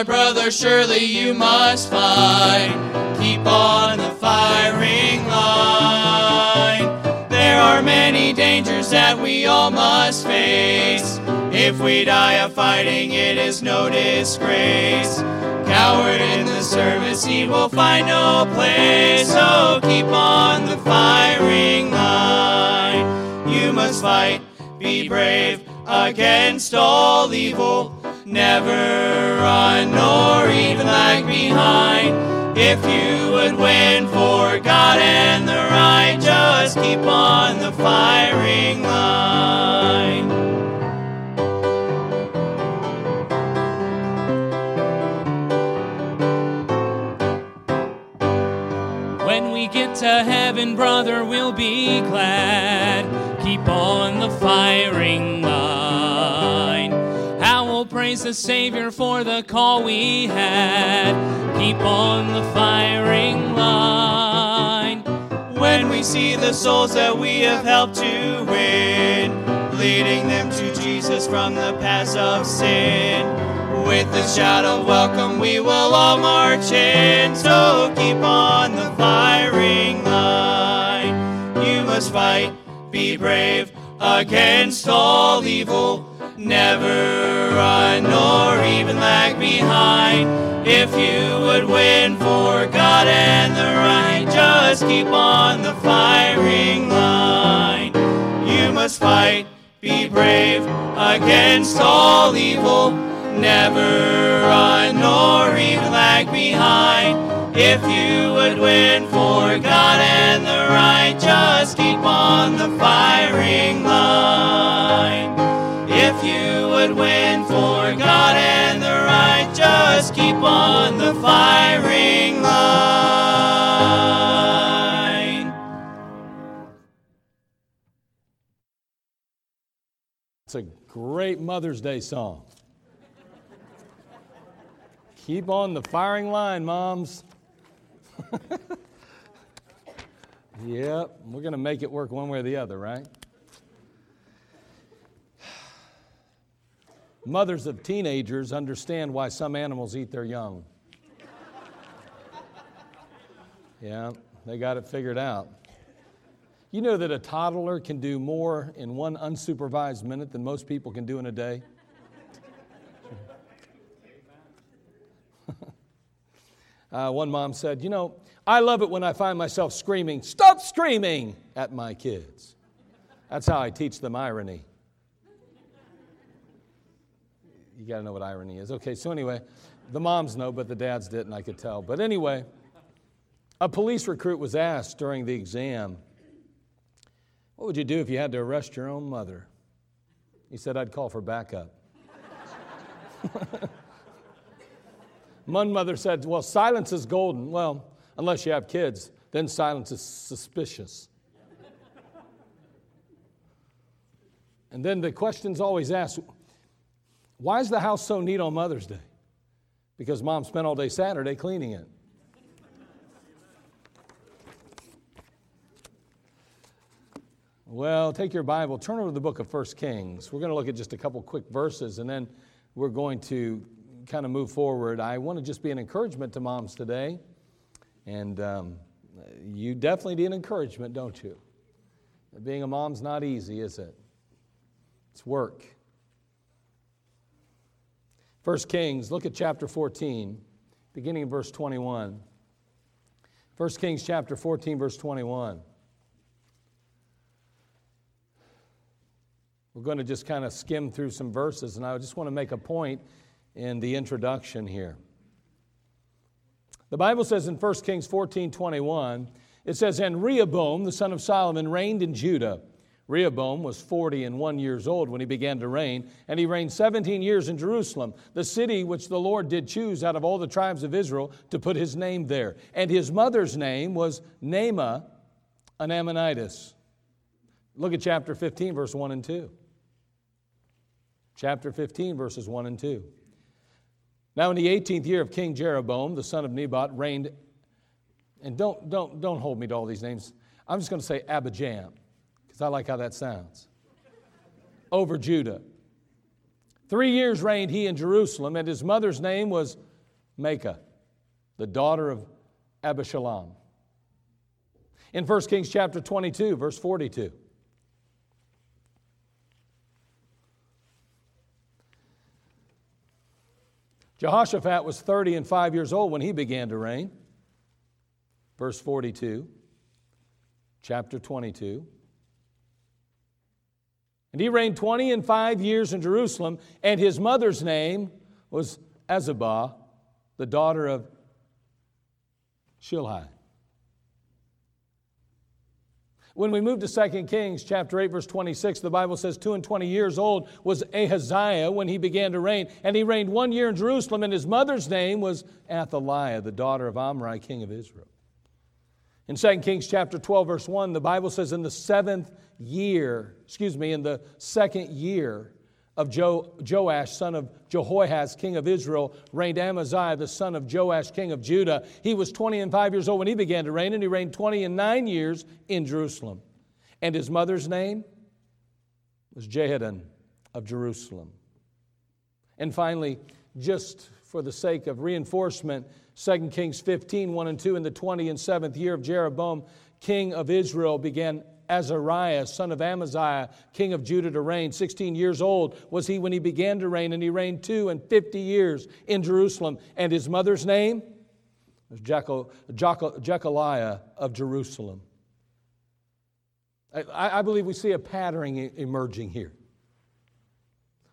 My brother, surely you must fight. Keep on the firing line. There are many dangers that we all must face. If we die of fighting, it is no disgrace. Coward in the service, he will find no place. So keep on the firing line. You must fight, be brave against all evil. Never run nor even lag behind. If you would win for God and the right, just keep on the firing line. When we get to heaven, brother, we'll be glad. Keep on the firing praise the Savior for the call we had. Keep on the firing line. When we see the souls that we have helped to win, leading them to Jesus from the paths of sin. With the shout of welcome, we will all march in. So keep on the firing line. You must fight, be brave against all evil. Never run nor even lag behind. If you would win for God and the right, just keep on the firing line. You must fight, be brave against all evil. Never run nor even lag behind. If you would win for God and the right, just keep on the firing line. You would win for God and the right, just keep on the firing line. It's a great Mother's Day song. Keep on the firing line, moms. yep, we're going to make it work one way or the other, right? Mothers of teenagers understand why some animals eat their young. Yeah, they got it figured out. You know that a toddler can do more in one unsupervised minute than most people can do in a day? uh, one mom said, You know, I love it when I find myself screaming, Stop screaming at my kids. That's how I teach them irony. You got to know what irony is. Okay, so anyway, the moms know, but the dads didn't, I could tell. But anyway, a police recruit was asked during the exam, What would you do if you had to arrest your own mother? He said, I'd call for backup. One mother said, Well, silence is golden. Well, unless you have kids, then silence is suspicious. and then the question's always asked why is the house so neat on Mother's Day? Because mom spent all day Saturday cleaning it. Well, take your Bible, turn over to the book of First Kings. We're going to look at just a couple quick verses and then we're going to kind of move forward. I want to just be an encouragement to moms today. And um, you definitely need encouragement, don't you? Being a mom's not easy, is it? It's work. First Kings, look at chapter 14, beginning in verse 21. First Kings chapter 14, verse 21. We're going to just kind of skim through some verses, and I just want to make a point in the introduction here. The Bible says in 1 Kings 14 21, it says, And Rehoboam, the son of Solomon, reigned in Judah. Rehoboam was 40 and one years old when he began to reign, and he reigned 17 years in Jerusalem, the city which the Lord did choose out of all the tribes of Israel to put his name there. And his mother's name was Naamah, an Ammonitess. Look at chapter 15, verse 1 and 2. Chapter 15, verses 1 and 2. Now, in the 18th year of King Jeroboam, the son of Nebat, reigned, and don't, don't, don't hold me to all these names. I'm just going to say Abijam, because I like how that sounds. Over Judah. Three years reigned he in Jerusalem, and his mother's name was Maacah, the daughter of Abishalom. In 1 Kings chapter 22, verse 42. Jehoshaphat was 30 and 5 years old when he began to reign. Verse 42, chapter 22. And he reigned 20 and 5 years in Jerusalem, and his mother's name was Azubah, the daughter of Shilhi. When we move to 2 Kings chapter 8, verse 26, the Bible says, Two and twenty years old was Ahaziah when he began to reign, and he reigned one year in Jerusalem, and his mother's name was Athaliah, the daughter of Omri, king of Israel. In 2 Kings chapter 12, verse 1, the Bible says, In the seventh year, excuse me, in the second year of jo- Joash, son of Jehoahaz, king of Israel, reigned Amaziah, the son of Joash, king of Judah. He was 20 and 5 years old when he began to reign, and he reigned 20 and 9 years in Jerusalem. And his mother's name was Jehoaddan of Jerusalem. And finally, just for the sake of reinforcement, 2 Kings 15, 1 and 2, in the 20 and 7th year of Jeroboam, king of Israel, began Azariah, son of Amaziah, king of Judah, to reign. 16 years old was he when he began to reign, and he reigned two and 50 years in Jerusalem. And his mother's name was Jecholiah of Jerusalem. I, I believe we see a pattern emerging here.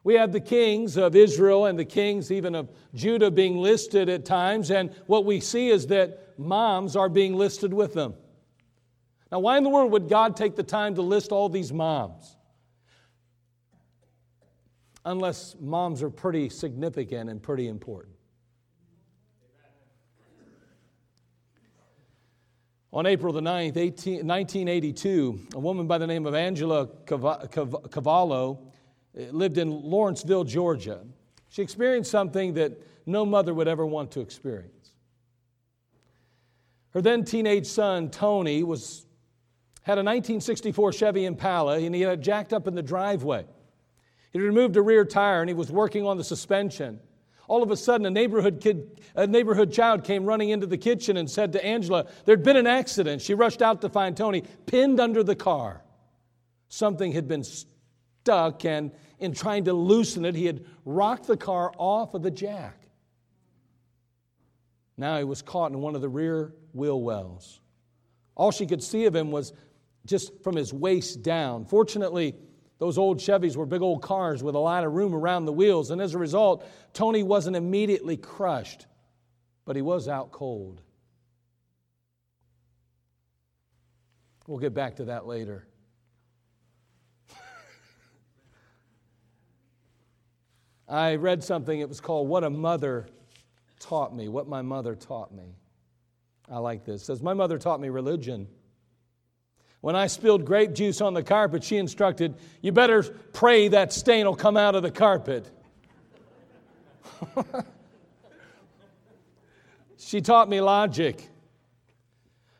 We have the kings of Israel and the kings even of Judah being listed at times, and what we see is that moms are being listed with them. Now, why in the world would God take the time to list all these moms? Unless moms are pretty significant and pretty important. On April the 9th, 18, 1982, a woman by the name of Angela Cavallo lived in Lawrenceville, Georgia. She experienced something that no mother would ever want to experience. Her then teenage son, Tony, was had a 1964 Chevy Impala and he had it jacked up in the driveway. He removed a rear tire and he was working on the suspension. All of a sudden, a neighborhood kid, a neighborhood child came running into the kitchen and said to Angela, There'd been an accident. She rushed out to find Tony pinned under the car. Something had been stuck, and in trying to loosen it, he had rocked the car off of the jack. Now he was caught in one of the rear wheel wells. All she could see of him was just from his waist down. Fortunately, those old Chevys were big old cars with a lot of room around the wheels, and as a result, Tony wasn't immediately crushed, but he was out cold. We'll get back to that later. I read something, it was called What a Mother Taught Me, What My Mother Taught Me. I like this. It says, My mother taught me religion. When I spilled grape juice on the carpet, she instructed, You better pray that stain will come out of the carpet. she taught me logic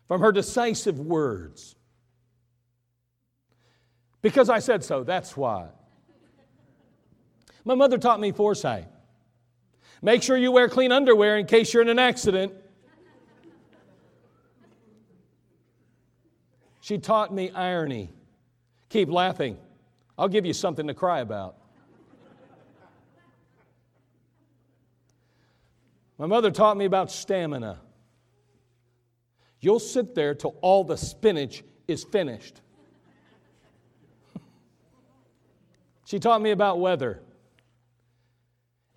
from her decisive words. Because I said so, that's why. My mother taught me foresight. Make sure you wear clean underwear in case you're in an accident. She taught me irony. Keep laughing. I'll give you something to cry about. My mother taught me about stamina. You'll sit there till all the spinach is finished. she taught me about weather.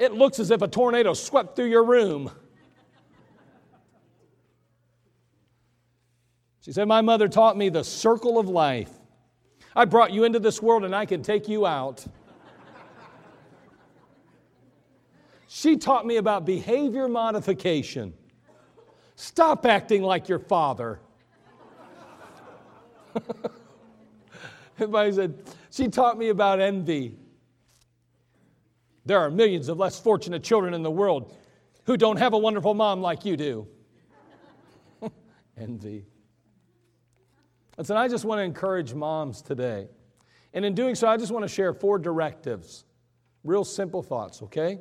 It looks as if a tornado swept through your room. She said, My mother taught me the circle of life. I brought you into this world and I can take you out. she taught me about behavior modification. Stop acting like your father. Everybody said, She taught me about envy. There are millions of less fortunate children in the world who don't have a wonderful mom like you do. envy. Listen, I just want to encourage moms today. And in doing so, I just want to share four directives Real simple thoughts, okay?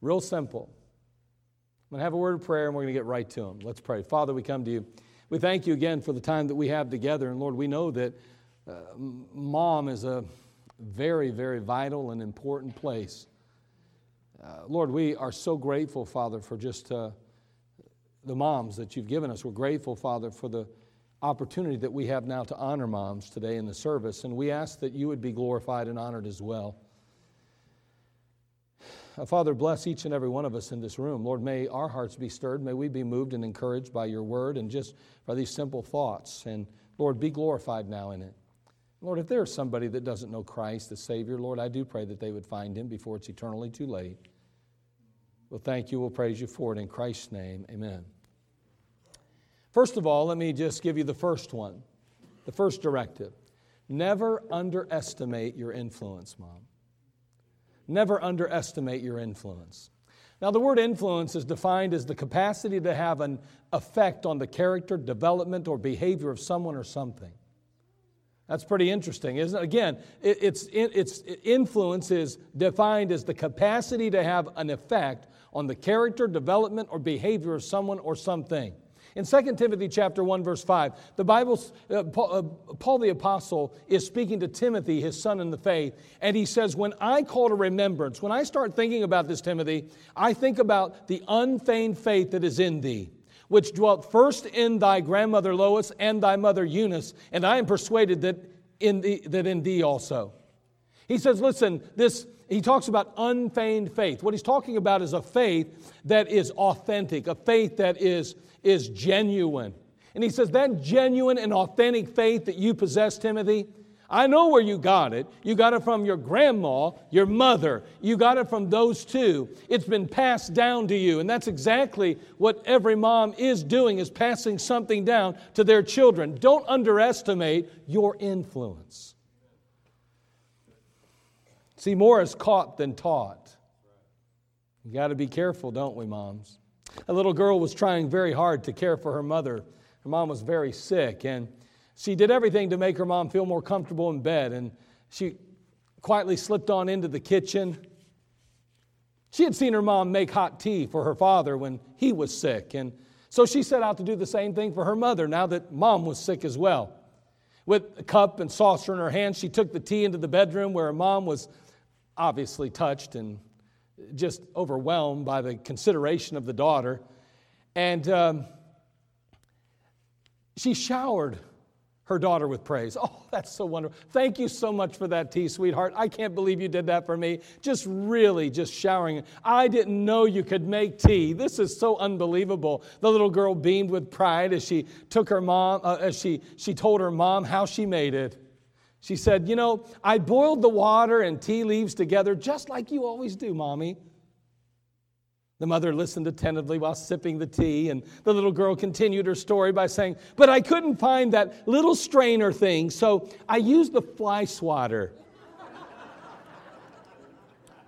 Real simple. I'm going to have a word of prayer and we're going to get right to them. Let's pray. Father, we come to you. We thank you again for the time that we have together. And Lord, we know that uh, mom is a very, very vital and important place. Uh, Lord, we are so grateful, Father, for just uh, the moms that you've given us. We're grateful, Father, for the opportunity that we have now to honor moms today in the service. And we ask that you would be glorified and honored as well. Uh, Father, bless each and every one of us in this room. Lord, may our hearts be stirred. May we be moved and encouraged by your word and just by these simple thoughts. And Lord, be glorified now in it. Lord, if there is somebody that doesn't know Christ the Savior, Lord, I do pray that they would find him before it's eternally too late. Well, thank you. We'll praise you for it in Christ's name. Amen. First of all, let me just give you the first one, the first directive. Never underestimate your influence, Mom. Never underestimate your influence. Now, the word influence is defined as the capacity to have an effect on the character, development, or behavior of someone or something. That's pretty interesting, isn't it? Again, it, it's, it, it's, influence is defined as the capacity to have an effect on the character, development, or behavior of someone or something. In 2 Timothy chapter 1 verse 5, the Bible uh, Paul, uh, Paul, the apostle is speaking to Timothy, his son in the faith, and he says, "When I call to remembrance, when I start thinking about this Timothy, I think about the unfeigned faith that is in thee." Which dwelt first in thy grandmother Lois and thy mother Eunice, and I am persuaded that in, thee, that in thee also. He says, listen, this he talks about unfeigned faith. What he's talking about is a faith that is authentic, a faith that is, is genuine. And he says, that genuine and authentic faith that you possess, Timothy, I know where you got it. You got it from your grandma, your mother. You got it from those two. It's been passed down to you. And that's exactly what every mom is doing is passing something down to their children. Don't underestimate your influence. See, more is caught than taught. You got to be careful, don't we, moms? A little girl was trying very hard to care for her mother. Her mom was very sick, and she did everything to make her mom feel more comfortable in bed. And she quietly slipped on into the kitchen. She had seen her mom make hot tea for her father when he was sick, and so she set out to do the same thing for her mother now that mom was sick as well. With a cup and saucer in her hand, she took the tea into the bedroom where her mom was obviously touched and just overwhelmed by the consideration of the daughter. And um, she showered her daughter with praise. Oh, that's so wonderful. Thank you so much for that tea, sweetheart. I can't believe you did that for me. Just really just showering. I didn't know you could make tea. This is so unbelievable. The little girl beamed with pride as she took her mom, uh, as she, she told her mom how she made it. She said, You know, I boiled the water and tea leaves together just like you always do, Mommy. The mother listened attentively while sipping the tea, and the little girl continued her story by saying, But I couldn't find that little strainer thing, so I used the fly swatter.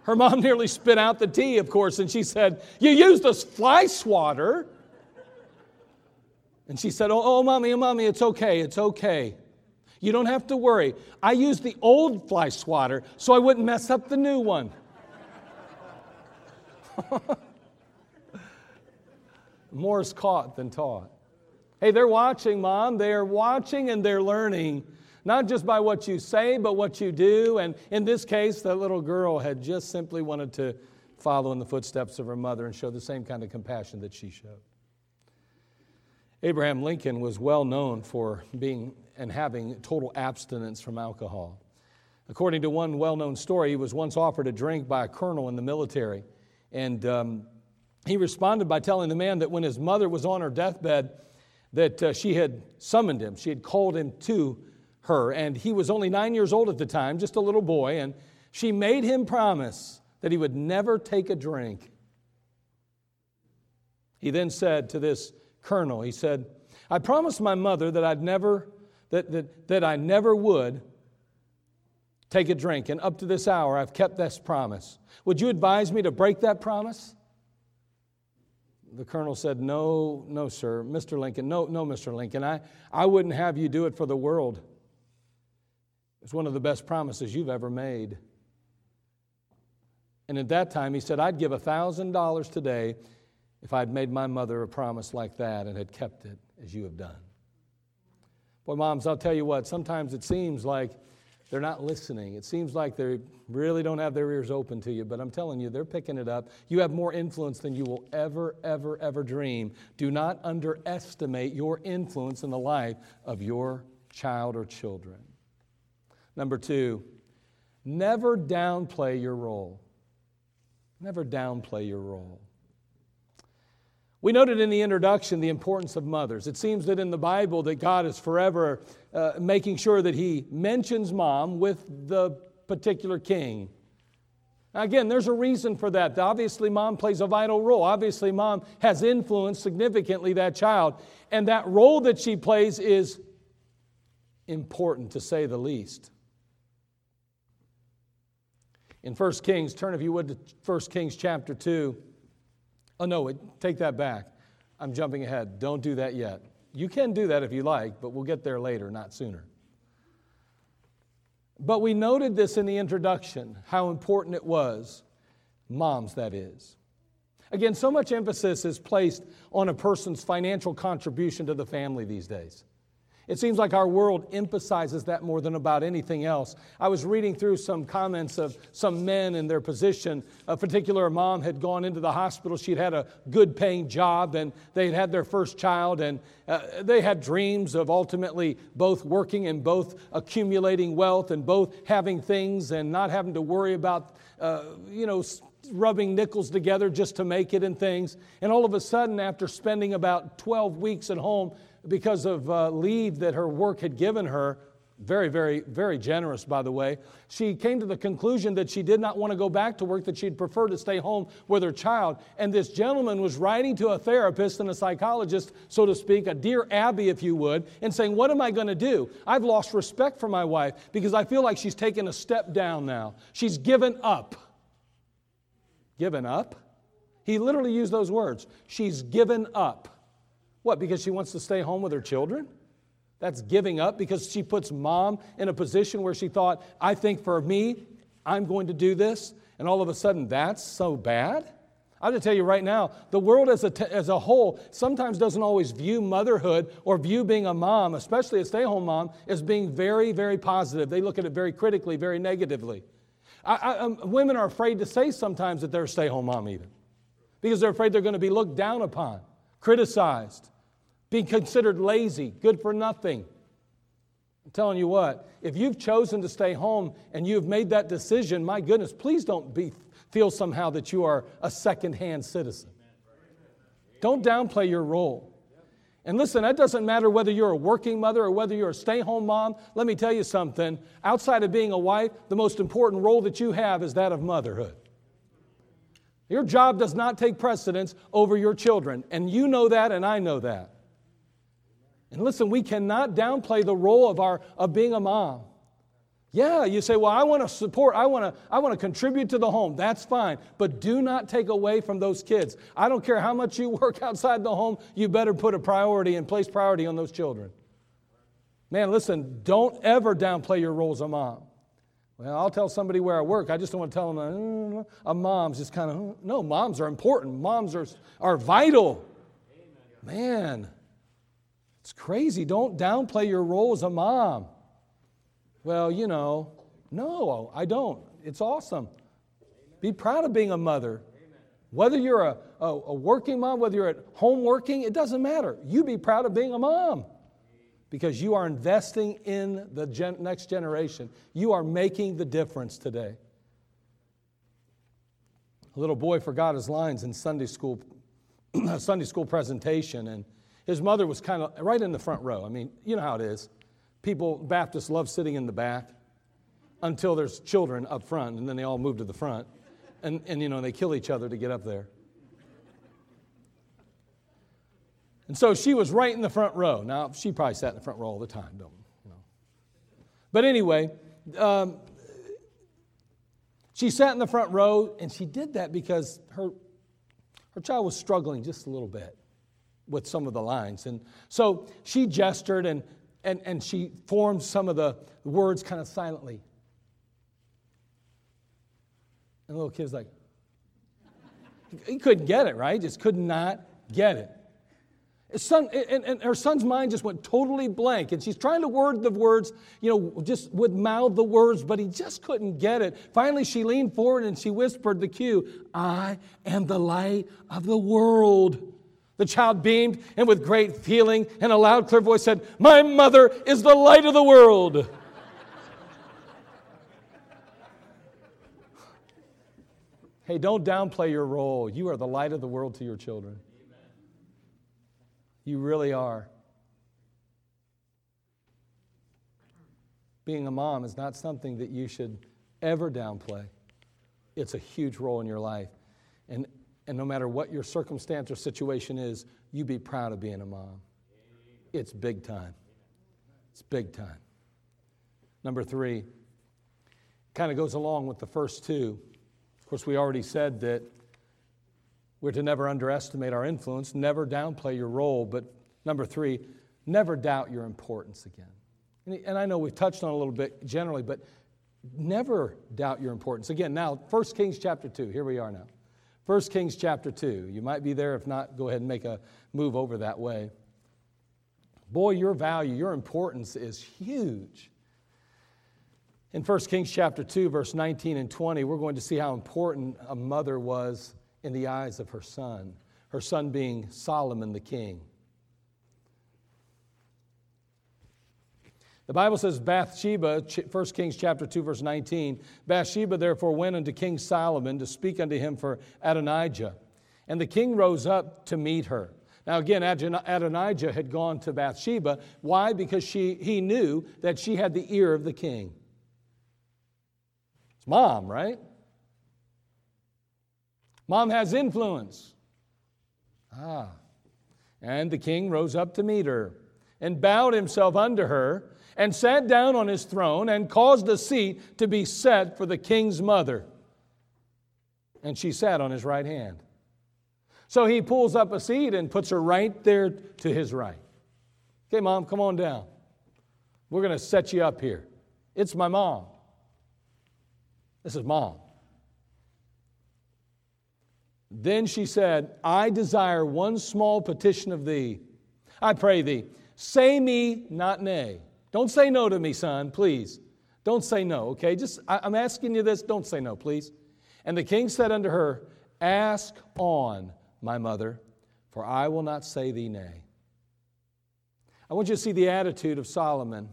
Her mom nearly spit out the tea, of course, and she said, You used a fly swatter? And she said, Oh, oh mommy, oh, mommy, it's okay, it's okay. You don't have to worry. I used the old fly swatter so I wouldn't mess up the new one. More is caught than taught. Hey, they're watching, Mom. They're watching and they're learning, not just by what you say, but what you do. And in this case, that little girl had just simply wanted to follow in the footsteps of her mother and show the same kind of compassion that she showed. Abraham Lincoln was well known for being and having total abstinence from alcohol. According to one well known story, he was once offered a drink by a colonel in the military. And um, he responded by telling the man that when his mother was on her deathbed, that uh, she had summoned him, she had called him to her. And he was only nine years old at the time, just a little boy. And she made him promise that he would never take a drink. He then said to this colonel, he said, I promised my mother that I'd never that, that, that I never would take a drink. And up to this hour, I've kept this promise. Would you advise me to break that promise? The colonel said, No, no, sir. Mr. Lincoln, no, no, Mr. Lincoln. I, I wouldn't have you do it for the world. It's one of the best promises you've ever made. And at that time, he said, I'd give $1,000 today if I'd made my mother a promise like that and had kept it as you have done. Boy, moms, I'll tell you what, sometimes it seems like they're not listening. It seems like they really don't have their ears open to you, but I'm telling you, they're picking it up. You have more influence than you will ever, ever, ever dream. Do not underestimate your influence in the life of your child or children. Number two, never downplay your role. Never downplay your role. We noted in the introduction the importance of mothers. It seems that in the Bible that God is forever uh, making sure that he mentions mom with the particular king. Again, there's a reason for that. Obviously, mom plays a vital role. Obviously, mom has influenced significantly that child. And that role that she plays is important, to say the least. In 1 Kings, turn if you would to 1 Kings chapter 2. Oh, no, take that back. I'm jumping ahead. Don't do that yet. You can do that if you like, but we'll get there later, not sooner. But we noted this in the introduction how important it was, moms, that is. Again, so much emphasis is placed on a person's financial contribution to the family these days. It seems like our world emphasizes that more than about anything else. I was reading through some comments of some men in their position. A particular mom had gone into the hospital. She'd had a good paying job and they'd had their first child, and uh, they had dreams of ultimately both working and both accumulating wealth and both having things and not having to worry about, uh, you know, rubbing nickels together just to make it and things. And all of a sudden, after spending about 12 weeks at home, because of uh, leave that her work had given her, very, very, very generous, by the way, she came to the conclusion that she did not want to go back to work, that she'd prefer to stay home with her child. And this gentleman was writing to a therapist and a psychologist, so to speak, a dear Abby, if you would, and saying, What am I going to do? I've lost respect for my wife because I feel like she's taken a step down now. She's given up. Given up? He literally used those words. She's given up. What, because she wants to stay home with her children? That's giving up because she puts mom in a position where she thought, I think for me, I'm going to do this. And all of a sudden, that's so bad? i have to tell you right now, the world as a, t- as a whole sometimes doesn't always view motherhood or view being a mom, especially a stay home mom, as being very, very positive. They look at it very critically, very negatively. I, I, um, women are afraid to say sometimes that they're a stay home mom, even, because they're afraid they're going to be looked down upon, criticized being considered lazy, good for nothing. I'm telling you what, if you've chosen to stay home and you've made that decision, my goodness, please don't be, feel somehow that you are a second-hand citizen. Don't downplay your role. And listen, that doesn't matter whether you're a working mother or whether you're a stay home mom. Let me tell you something. Outside of being a wife, the most important role that you have is that of motherhood. Your job does not take precedence over your children. And you know that, and I know that. And listen, we cannot downplay the role of, our, of being a mom. Yeah, you say, well, I want to support, I want to, I want to contribute to the home. That's fine. But do not take away from those kids. I don't care how much you work outside the home, you better put a priority and place priority on those children. Man, listen, don't ever downplay your role as a mom. Well, I'll tell somebody where I work. I just don't want to tell them uh, a mom's just kind of, no, moms are important. Moms are, are vital. Man, it's crazy. Don't downplay your role as a mom. Well, you know, no, I don't. It's awesome. Be proud of being a mother. Whether you're a, a, a, working mom, whether you're at home working, it doesn't matter. You be proud of being a mom because you are investing in the gen- next generation. You are making the difference today. A little boy forgot his lines in Sunday school, Sunday school presentation, and his mother was kind of right in the front row. I mean, you know how it is. People, Baptists love sitting in the back until there's children up front, and then they all move to the front. And, and you know, they kill each other to get up there. And so she was right in the front row. Now, she probably sat in the front row all the time, don't you know. But anyway, um, she sat in the front row, and she did that because her, her child was struggling just a little bit with some of the lines. And so she gestured and, and, and she formed some of the words kind of silently. And the little kid's like, He couldn't get it, right? Just could not get it. His son, and, and her son's mind just went totally blank, and she's trying to word the words, you know, just would mouth the words, but he just couldn't get it. Finally, she leaned forward and she whispered the cue I am the light of the world. The child beamed and with great feeling and a loud, clear voice said, My mother is the light of the world. hey, don't downplay your role. You are the light of the world to your children. You really are. Being a mom is not something that you should ever downplay. It's a huge role in your life. And, and no matter what your circumstance or situation is, you be proud of being a mom. It's big time. It's big time. Number three kind of goes along with the first two. Of course, we already said that we're to never underestimate our influence, never downplay your role, but number three, never doubt your importance again. And I know we've touched on a little bit generally, but never doubt your importance. Again, now, 1 Kings chapter 2, here we are now. 1 Kings chapter 2. You might be there. If not, go ahead and make a move over that way. Boy, your value, your importance is huge. In 1 Kings chapter 2, verse 19 and 20, we're going to see how important a mother was in the eyes of her son, her son being Solomon the king. The Bible says Bathsheba, 1 Kings chapter 2, verse 19, Bathsheba therefore went unto King Solomon to speak unto him for Adonijah. And the king rose up to meet her. Now, again, Adonijah had gone to Bathsheba. Why? Because she, he knew that she had the ear of the king. It's mom, right? Mom has influence. Ah. And the king rose up to meet her and bowed himself unto her and sat down on his throne and caused a seat to be set for the king's mother. And she sat on his right hand. So he pulls up a seat and puts her right there to his right. Okay, mom, come on down. We're going to set you up here. It's my mom. This is mom. Then she said, I desire one small petition of thee. I pray thee, say me not nay. Don't say no to me, son, please. Don't say no, okay? Just, I, I'm asking you this, don't say no, please. And the king said unto her, Ask on, my mother, for I will not say thee nay. I want you to see the attitude of Solomon.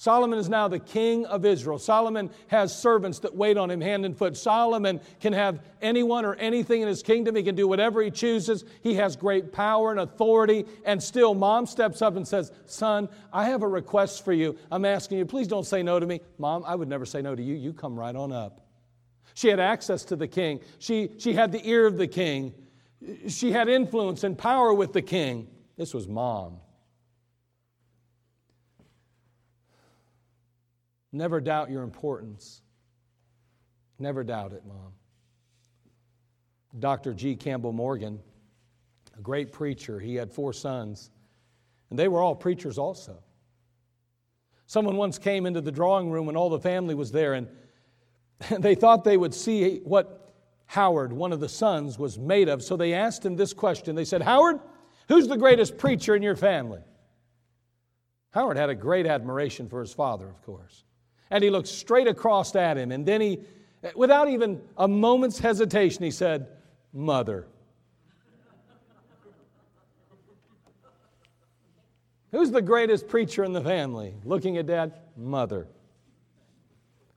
Solomon is now the king of Israel. Solomon has servants that wait on him hand and foot. Solomon can have anyone or anything in his kingdom. He can do whatever he chooses. He has great power and authority. And still, mom steps up and says, Son, I have a request for you. I'm asking you, please don't say no to me. Mom, I would never say no to you. You come right on up. She had access to the king, she, she had the ear of the king, she had influence and power with the king. This was mom. Never doubt your importance. Never doubt it, Mom. Dr. G. Campbell Morgan, a great preacher, he had four sons, and they were all preachers also. Someone once came into the drawing room and all the family was there, and they thought they would see what Howard, one of the sons, was made of. So they asked him this question. They said, Howard, who's the greatest preacher in your family? Howard had a great admiration for his father, of course. And he looked straight across at him. And then he, without even a moment's hesitation, he said, Mother. Who's the greatest preacher in the family? Looking at dad, mother.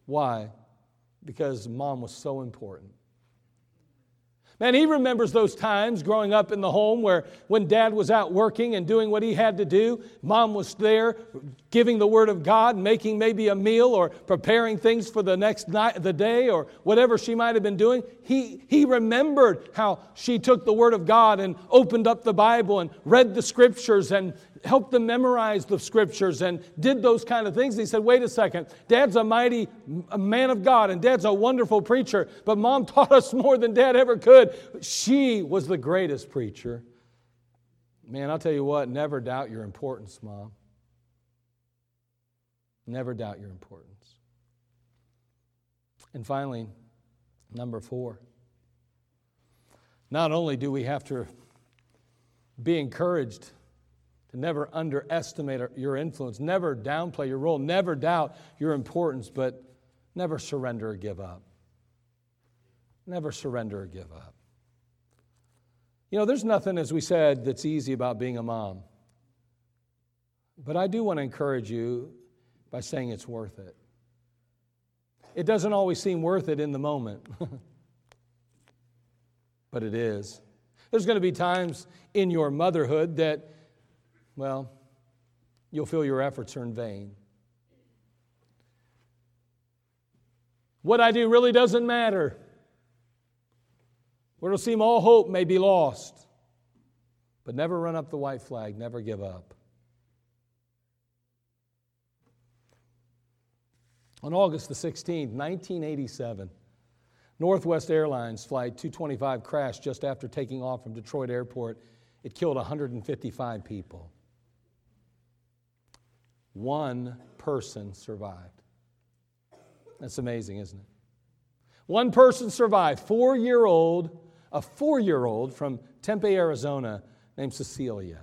Why? Because mom was so important. Man, he remembers those times growing up in the home where when dad was out working and doing what he had to do, mom was there giving the word of God, making maybe a meal or preparing things for the next night, the day or whatever she might have been doing. He, he remembered how she took the word of God and opened up the Bible and read the scriptures and helped them memorize the scriptures and did those kind of things. He said, wait a second, dad's a mighty man of God and dad's a wonderful preacher, but mom taught us more than dad ever could. She was the greatest preacher. Man, I'll tell you what, never doubt your importance, mom. Never doubt your importance. And finally, number four. Not only do we have to be encouraged to never underestimate your influence, never downplay your role, never doubt your importance, but never surrender or give up. Never surrender or give up. You know, there's nothing, as we said, that's easy about being a mom. But I do want to encourage you by saying it's worth it. It doesn't always seem worth it in the moment, but it is. There's going to be times in your motherhood that, well, you'll feel your efforts are in vain. What I do really doesn't matter. Where it'll seem all hope may be lost. But never run up the white flag, never give up. On August the 16th, 1987, Northwest Airlines Flight 225 crashed just after taking off from Detroit Airport. It killed 155 people. One person survived. That's amazing, isn't it? One person survived, four year old a four year old from Tempe, Arizona, named Cecilia.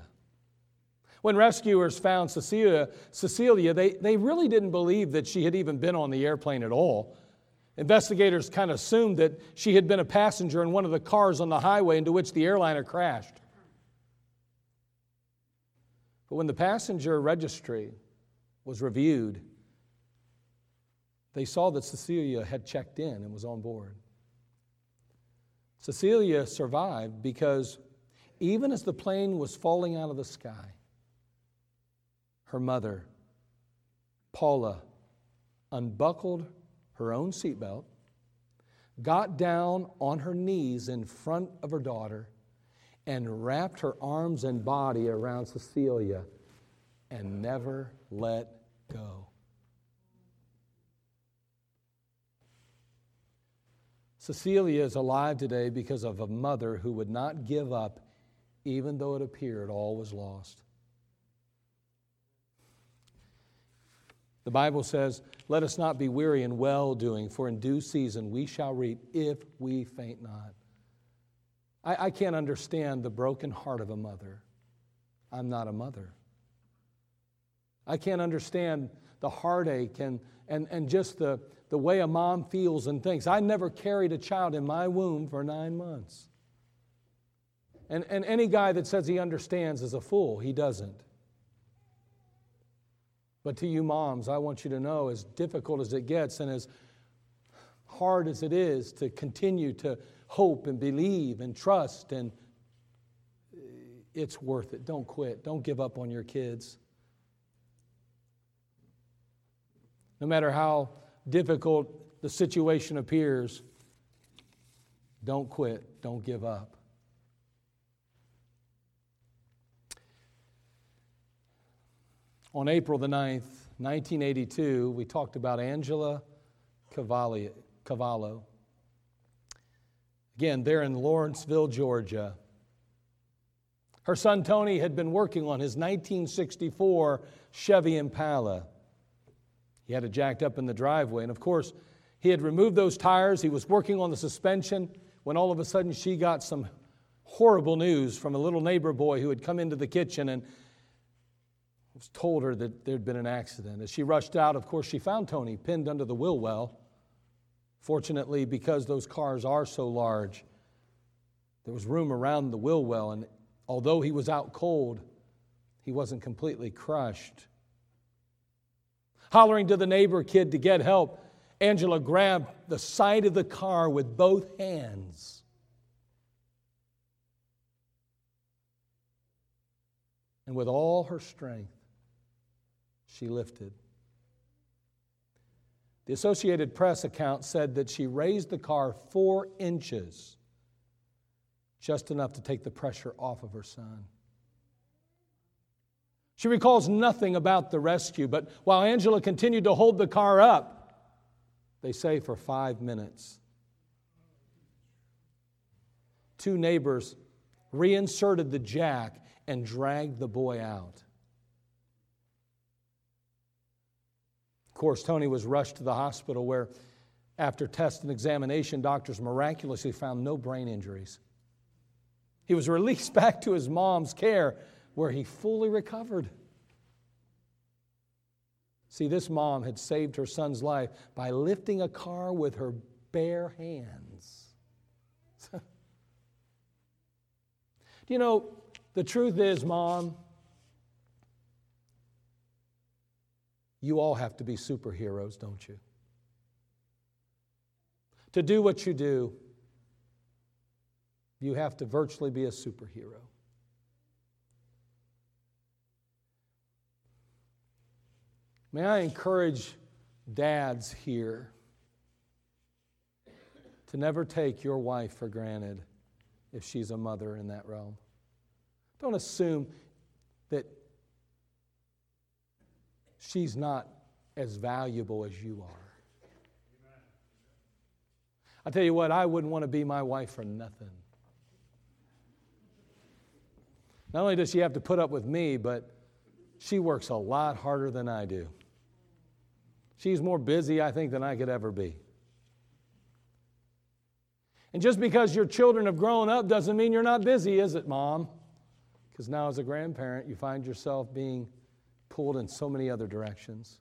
When rescuers found Cecilia, Cecilia they, they really didn't believe that she had even been on the airplane at all. Investigators kind of assumed that she had been a passenger in one of the cars on the highway into which the airliner crashed. But when the passenger registry was reviewed, they saw that Cecilia had checked in and was on board. Cecilia survived because even as the plane was falling out of the sky, her mother, Paula, unbuckled her own seatbelt, got down on her knees in front of her daughter, and wrapped her arms and body around Cecilia and never let go. Cecilia is alive today because of a mother who would not give up even though it appeared all was lost. The Bible says, Let us not be weary in well doing, for in due season we shall reap if we faint not. I, I, can't understand the broken heart of a mother. I'm not a mother. I can't understand the heartache and, and, and just the, the way a mom feels and thinks. I never carried a child in my womb for nine months. And, and any guy that says he understands is a fool. He doesn't. But to you moms, I want you to know as difficult as it gets and as hard as it is to continue to hope and believe and trust and it's worth it. Don't quit. Don't give up on your kids. No matter how difficult the situation appears, don't quit, don't give up. On April the 9th, 1982, we talked about Angela Cavallo. Again, there in Lawrenceville, Georgia. Her son Tony had been working on his 1964 Chevy Impala. He had it jacked up in the driveway. And of course, he had removed those tires. He was working on the suspension when all of a sudden she got some horrible news from a little neighbor boy who had come into the kitchen and told her that there'd been an accident. As she rushed out, of course, she found Tony pinned under the wheel well. Fortunately, because those cars are so large, there was room around the wheel well, and although he was out cold, he wasn't completely crushed hollering to the neighbor kid to get help. Angela grabbed the side of the car with both hands. And with all her strength, she lifted. The Associated Press account said that she raised the car four inches, just enough to take the pressure off of her son. She recalls nothing about the rescue, but while Angela continued to hold the car up, they say for five minutes, two neighbors reinserted the jack and dragged the boy out. Course, Tony was rushed to the hospital where, after test and examination, doctors miraculously found no brain injuries. He was released back to his mom's care where he fully recovered. See, this mom had saved her son's life by lifting a car with her bare hands. Do you know, the truth is, mom, you all have to be superheroes, don't you? To do what you do, you have to virtually be a superhero. May I encourage dads here to never take your wife for granted if she's a mother in that realm. Don't assume that she's not as valuable as you are. I tell you what, I wouldn't want to be my wife for nothing. Not only does she have to put up with me, but she works a lot harder than I do. She's more busy, I think, than I could ever be. And just because your children have grown up doesn't mean you're not busy, is it, Mom? Because now, as a grandparent, you find yourself being pulled in so many other directions.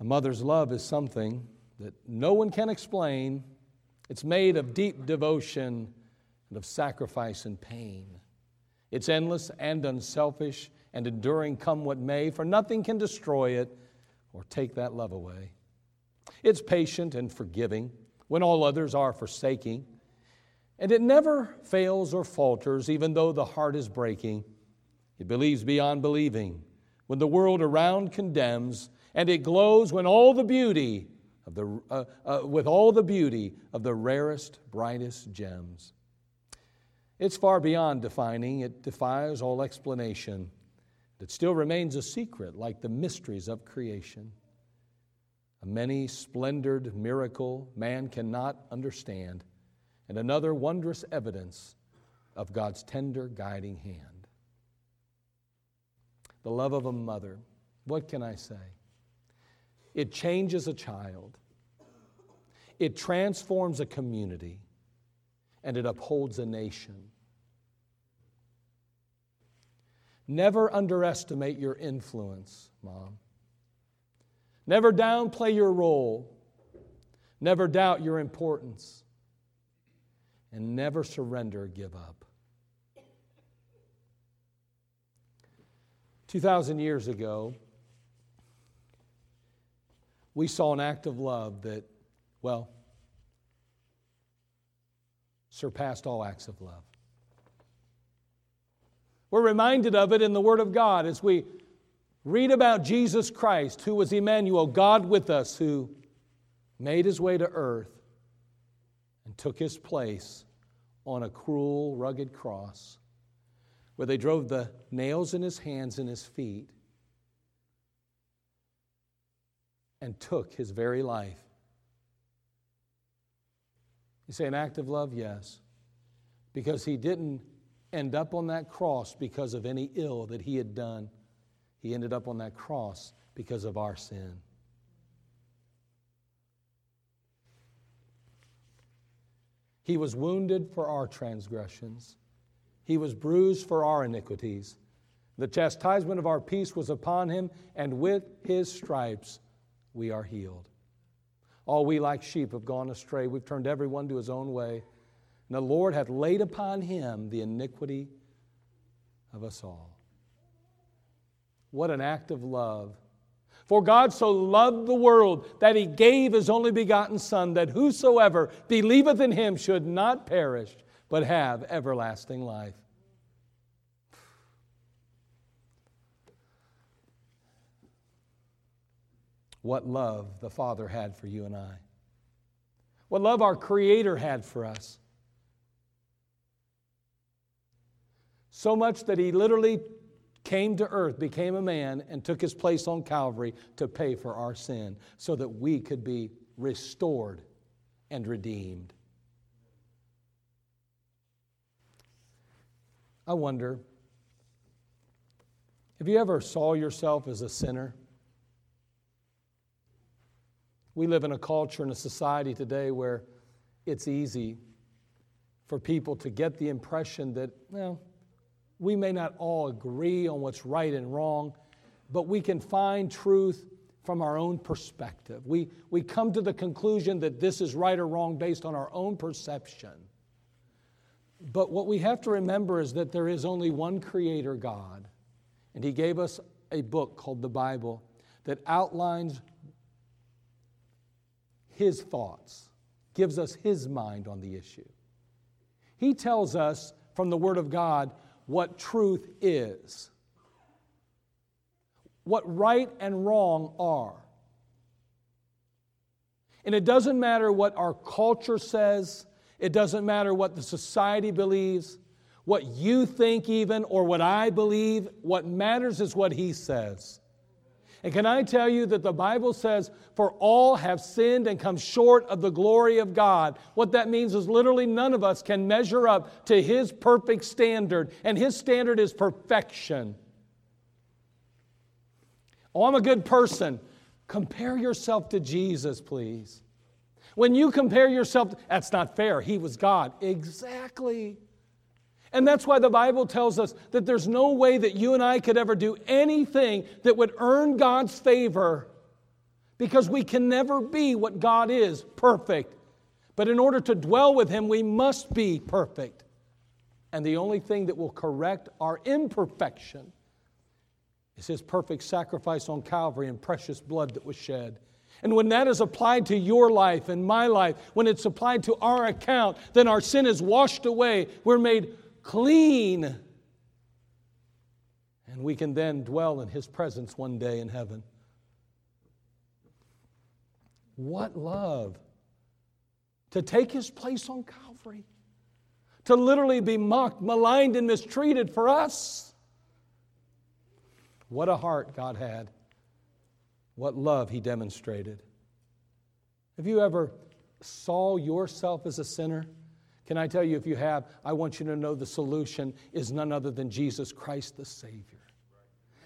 A mother's love is something that no one can explain. It's made of deep devotion and of sacrifice and pain. It's endless and unselfish and enduring, come what may, for nothing can destroy it or take that love away. It's patient and forgiving when all others are forsaking. And it never fails or falters, even though the heart is breaking. It believes beyond believing when the world around condemns, and it glows when all the beauty of the, uh, uh, with all the beauty of the rarest, brightest gems. It's far beyond defining, it defies all explanation. It still remains a secret, like the mysteries of creation. A many splendored miracle man cannot understand, and another wondrous evidence of God's tender guiding hand. The love of a mother, what can I say? It changes a child, it transforms a community, and it upholds a nation. Never underestimate your influence, Mom. Never downplay your role. Never doubt your importance. And never surrender or give up. 2,000 years ago, we saw an act of love that, well, surpassed all acts of love. We're reminded of it in the Word of God as we read about Jesus Christ, who was Emmanuel, God with us, who made his way to earth took his place on a cruel, rugged cross where they drove the nails in his hands and his feet and took his very life. You say an act of love? Yes. Because he didn't end up on that cross because of any ill that he had done. He ended up on that cross because of our sin. He was wounded for our transgressions. He was bruised for our iniquities. The chastisement of our peace was upon him, and with his stripes we are healed. All we like sheep have gone astray. We've turned everyone to his own way. And the Lord hath laid upon him the iniquity of us all. What an act of love. For God so loved the world that he gave his only begotten Son, that whosoever believeth in him should not perish, but have everlasting life. What love the Father had for you and I. What love our Creator had for us. So much that he literally came to earth, became a man, and took his place on Calvary to pay for our sin so that we could be restored and redeemed. I wonder have you ever saw yourself as a sinner? We live in a culture and a society today where it's easy for people to get the impression that, well, we may not all agree on what's right and wrong, but we can find truth from our own perspective. We, we come to the conclusion that this is right or wrong based on our own perception. But what we have to remember is that there is only one Creator God, and He gave us a book called the Bible that outlines His thoughts, gives us His mind on the issue. He tells us from the Word of God what truth is, what right and wrong are. And it doesn't matter what our culture says, it doesn't matter what the society believes, what you think, even, or what I believe. What matters is what He says. And can I tell you that the Bible says, For all have sinned and come short of the glory of God. What that means is literally none of us can measure up to His perfect standard, and His standard is perfection. Oh, I'm a good person. Compare yourself to Jesus, please. When you compare yourself, that's not fair. He was God. Exactly. And that's why the Bible tells us that there's no way that you and I could ever do anything that would earn God's favor because we can never be what God is perfect. But in order to dwell with Him, we must be perfect. And the only thing that will correct our imperfection is His perfect sacrifice on Calvary and precious blood that was shed. And when that is applied to your life and my life, when it's applied to our account, then our sin is washed away. We're made clean. And we can then dwell in His presence one day in heaven. What love! To take His place on Calvary, to literally be mocked, maligned, and mistreated for us. What a heart God had. What love He demonstrated. Have you ever saw yourself as a sinner? Can I tell you, if you have, I want you to know the solution is none other than Jesus Christ the Savior.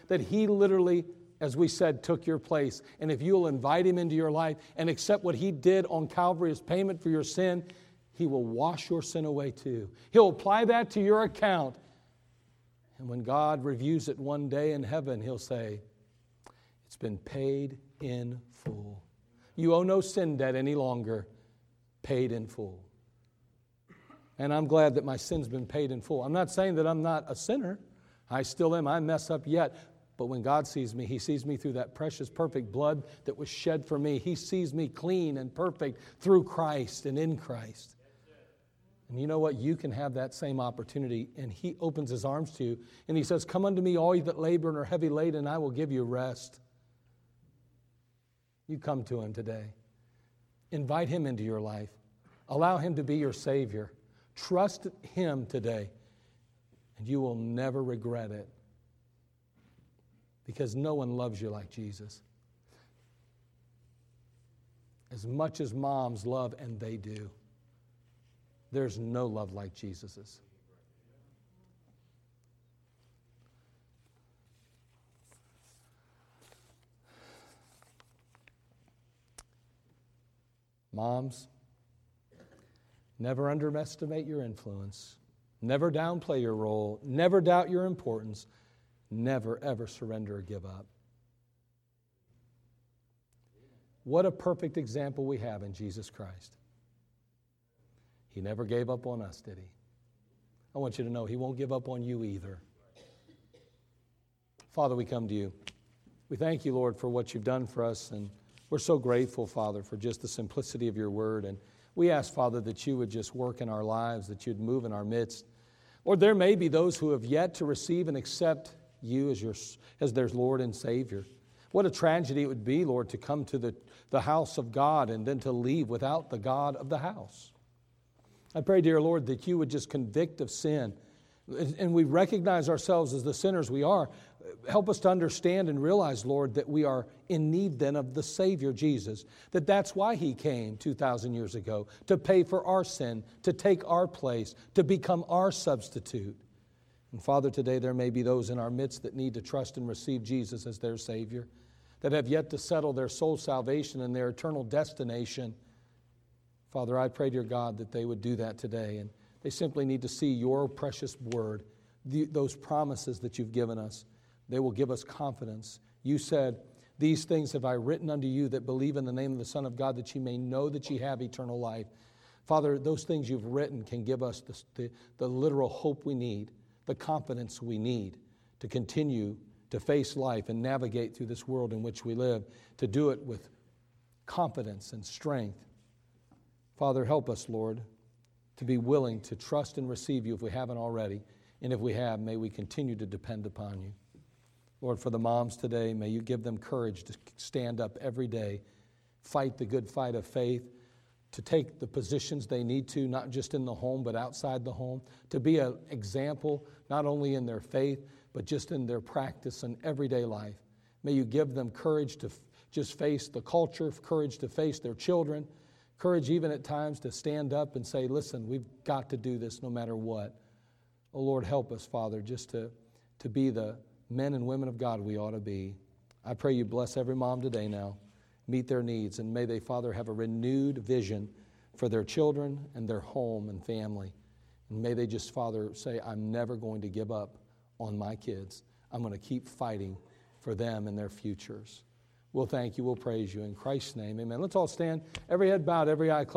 That He literally, as we said, took your place. And if you'll invite Him into your life and accept what He did on Calvary as payment for your sin, He will wash your sin away too. He'll apply that to your account. And when God reviews it one day in heaven, He'll say, It's been paid in full. You owe no sin debt any longer, paid in full. And I'm glad that my sin's been paid in full. I'm not saying that I'm not a sinner. I still am. I mess up yet. But when God sees me, He sees me through that precious, perfect blood that was shed for me. He sees me clean and perfect through Christ and in Christ. And you know what? You can have that same opportunity. And He opens His arms to you and He says, Come unto me, all you that labor and are heavy laden, and I will give you rest. You come to Him today. Invite Him into your life, allow Him to be your Savior. Trust Him today, and you will never regret it because no one loves you like Jesus. As much as moms love, and they do, there's no love like Jesus's. Moms, Never underestimate your influence. Never downplay your role. Never doubt your importance. Never, ever surrender or give up. What a perfect example we have in Jesus Christ. He never gave up on us, did he? I want you to know he won't give up on you either. Father, we come to you. We thank you, Lord, for what you've done for us, and we're so grateful, Father, for just the simplicity of your word. And we ask, Father, that you would just work in our lives, that you'd move in our midst. Or there may be those who have yet to receive and accept you as, your, as their Lord and Savior. What a tragedy it would be, Lord, to come to the, the house of God and then to leave without the God of the house. I pray, dear Lord, that you would just convict of sin. And we recognize ourselves as the sinners we are, help us to understand and realize, Lord, that we are in need then of the Savior Jesus. That that's why He came 2,000 years ago to pay for our sin, to take our place, to become our substitute. And Father, today there may be those in our midst that need to trust and receive Jesus as their Savior. that have yet to settle their soul salvation and their eternal destination. Father, I pray, dear God, that they would do that today. And they simply need to see your precious word, the, those promises that you've given us. They will give us confidence. You said, These things have I written unto you that believe in the name of the Son of God, that ye may know that ye have eternal life. Father, those things you've written can give us the, the, the literal hope we need, the confidence we need to continue to face life and navigate through this world in which we live, to do it with confidence and strength. Father, help us, Lord, to be willing to trust and receive you if we haven't already. And if we have, may we continue to depend upon you. Lord, for the moms today, may you give them courage to stand up every day, fight the good fight of faith, to take the positions they need to, not just in the home, but outside the home, to be an example, not only in their faith, but just in their practice and everyday life. May you give them courage to just face the culture, courage to face their children, courage even at times to stand up and say, listen, we've got to do this no matter what. Oh Lord, help us, Father, just to, to be the men and women of God we ought to be. I pray you bless every mom today now, meet their needs, and may they, Father, have a renewed vision for their children and their home and family. And may they just, Father, say, I'm never going to give up on my kids. I'm going to keep fighting for them and their futures. We'll thank you. We'll praise you. In Christ's name, amen. Let's all stand. Every head bowed, every eye closed.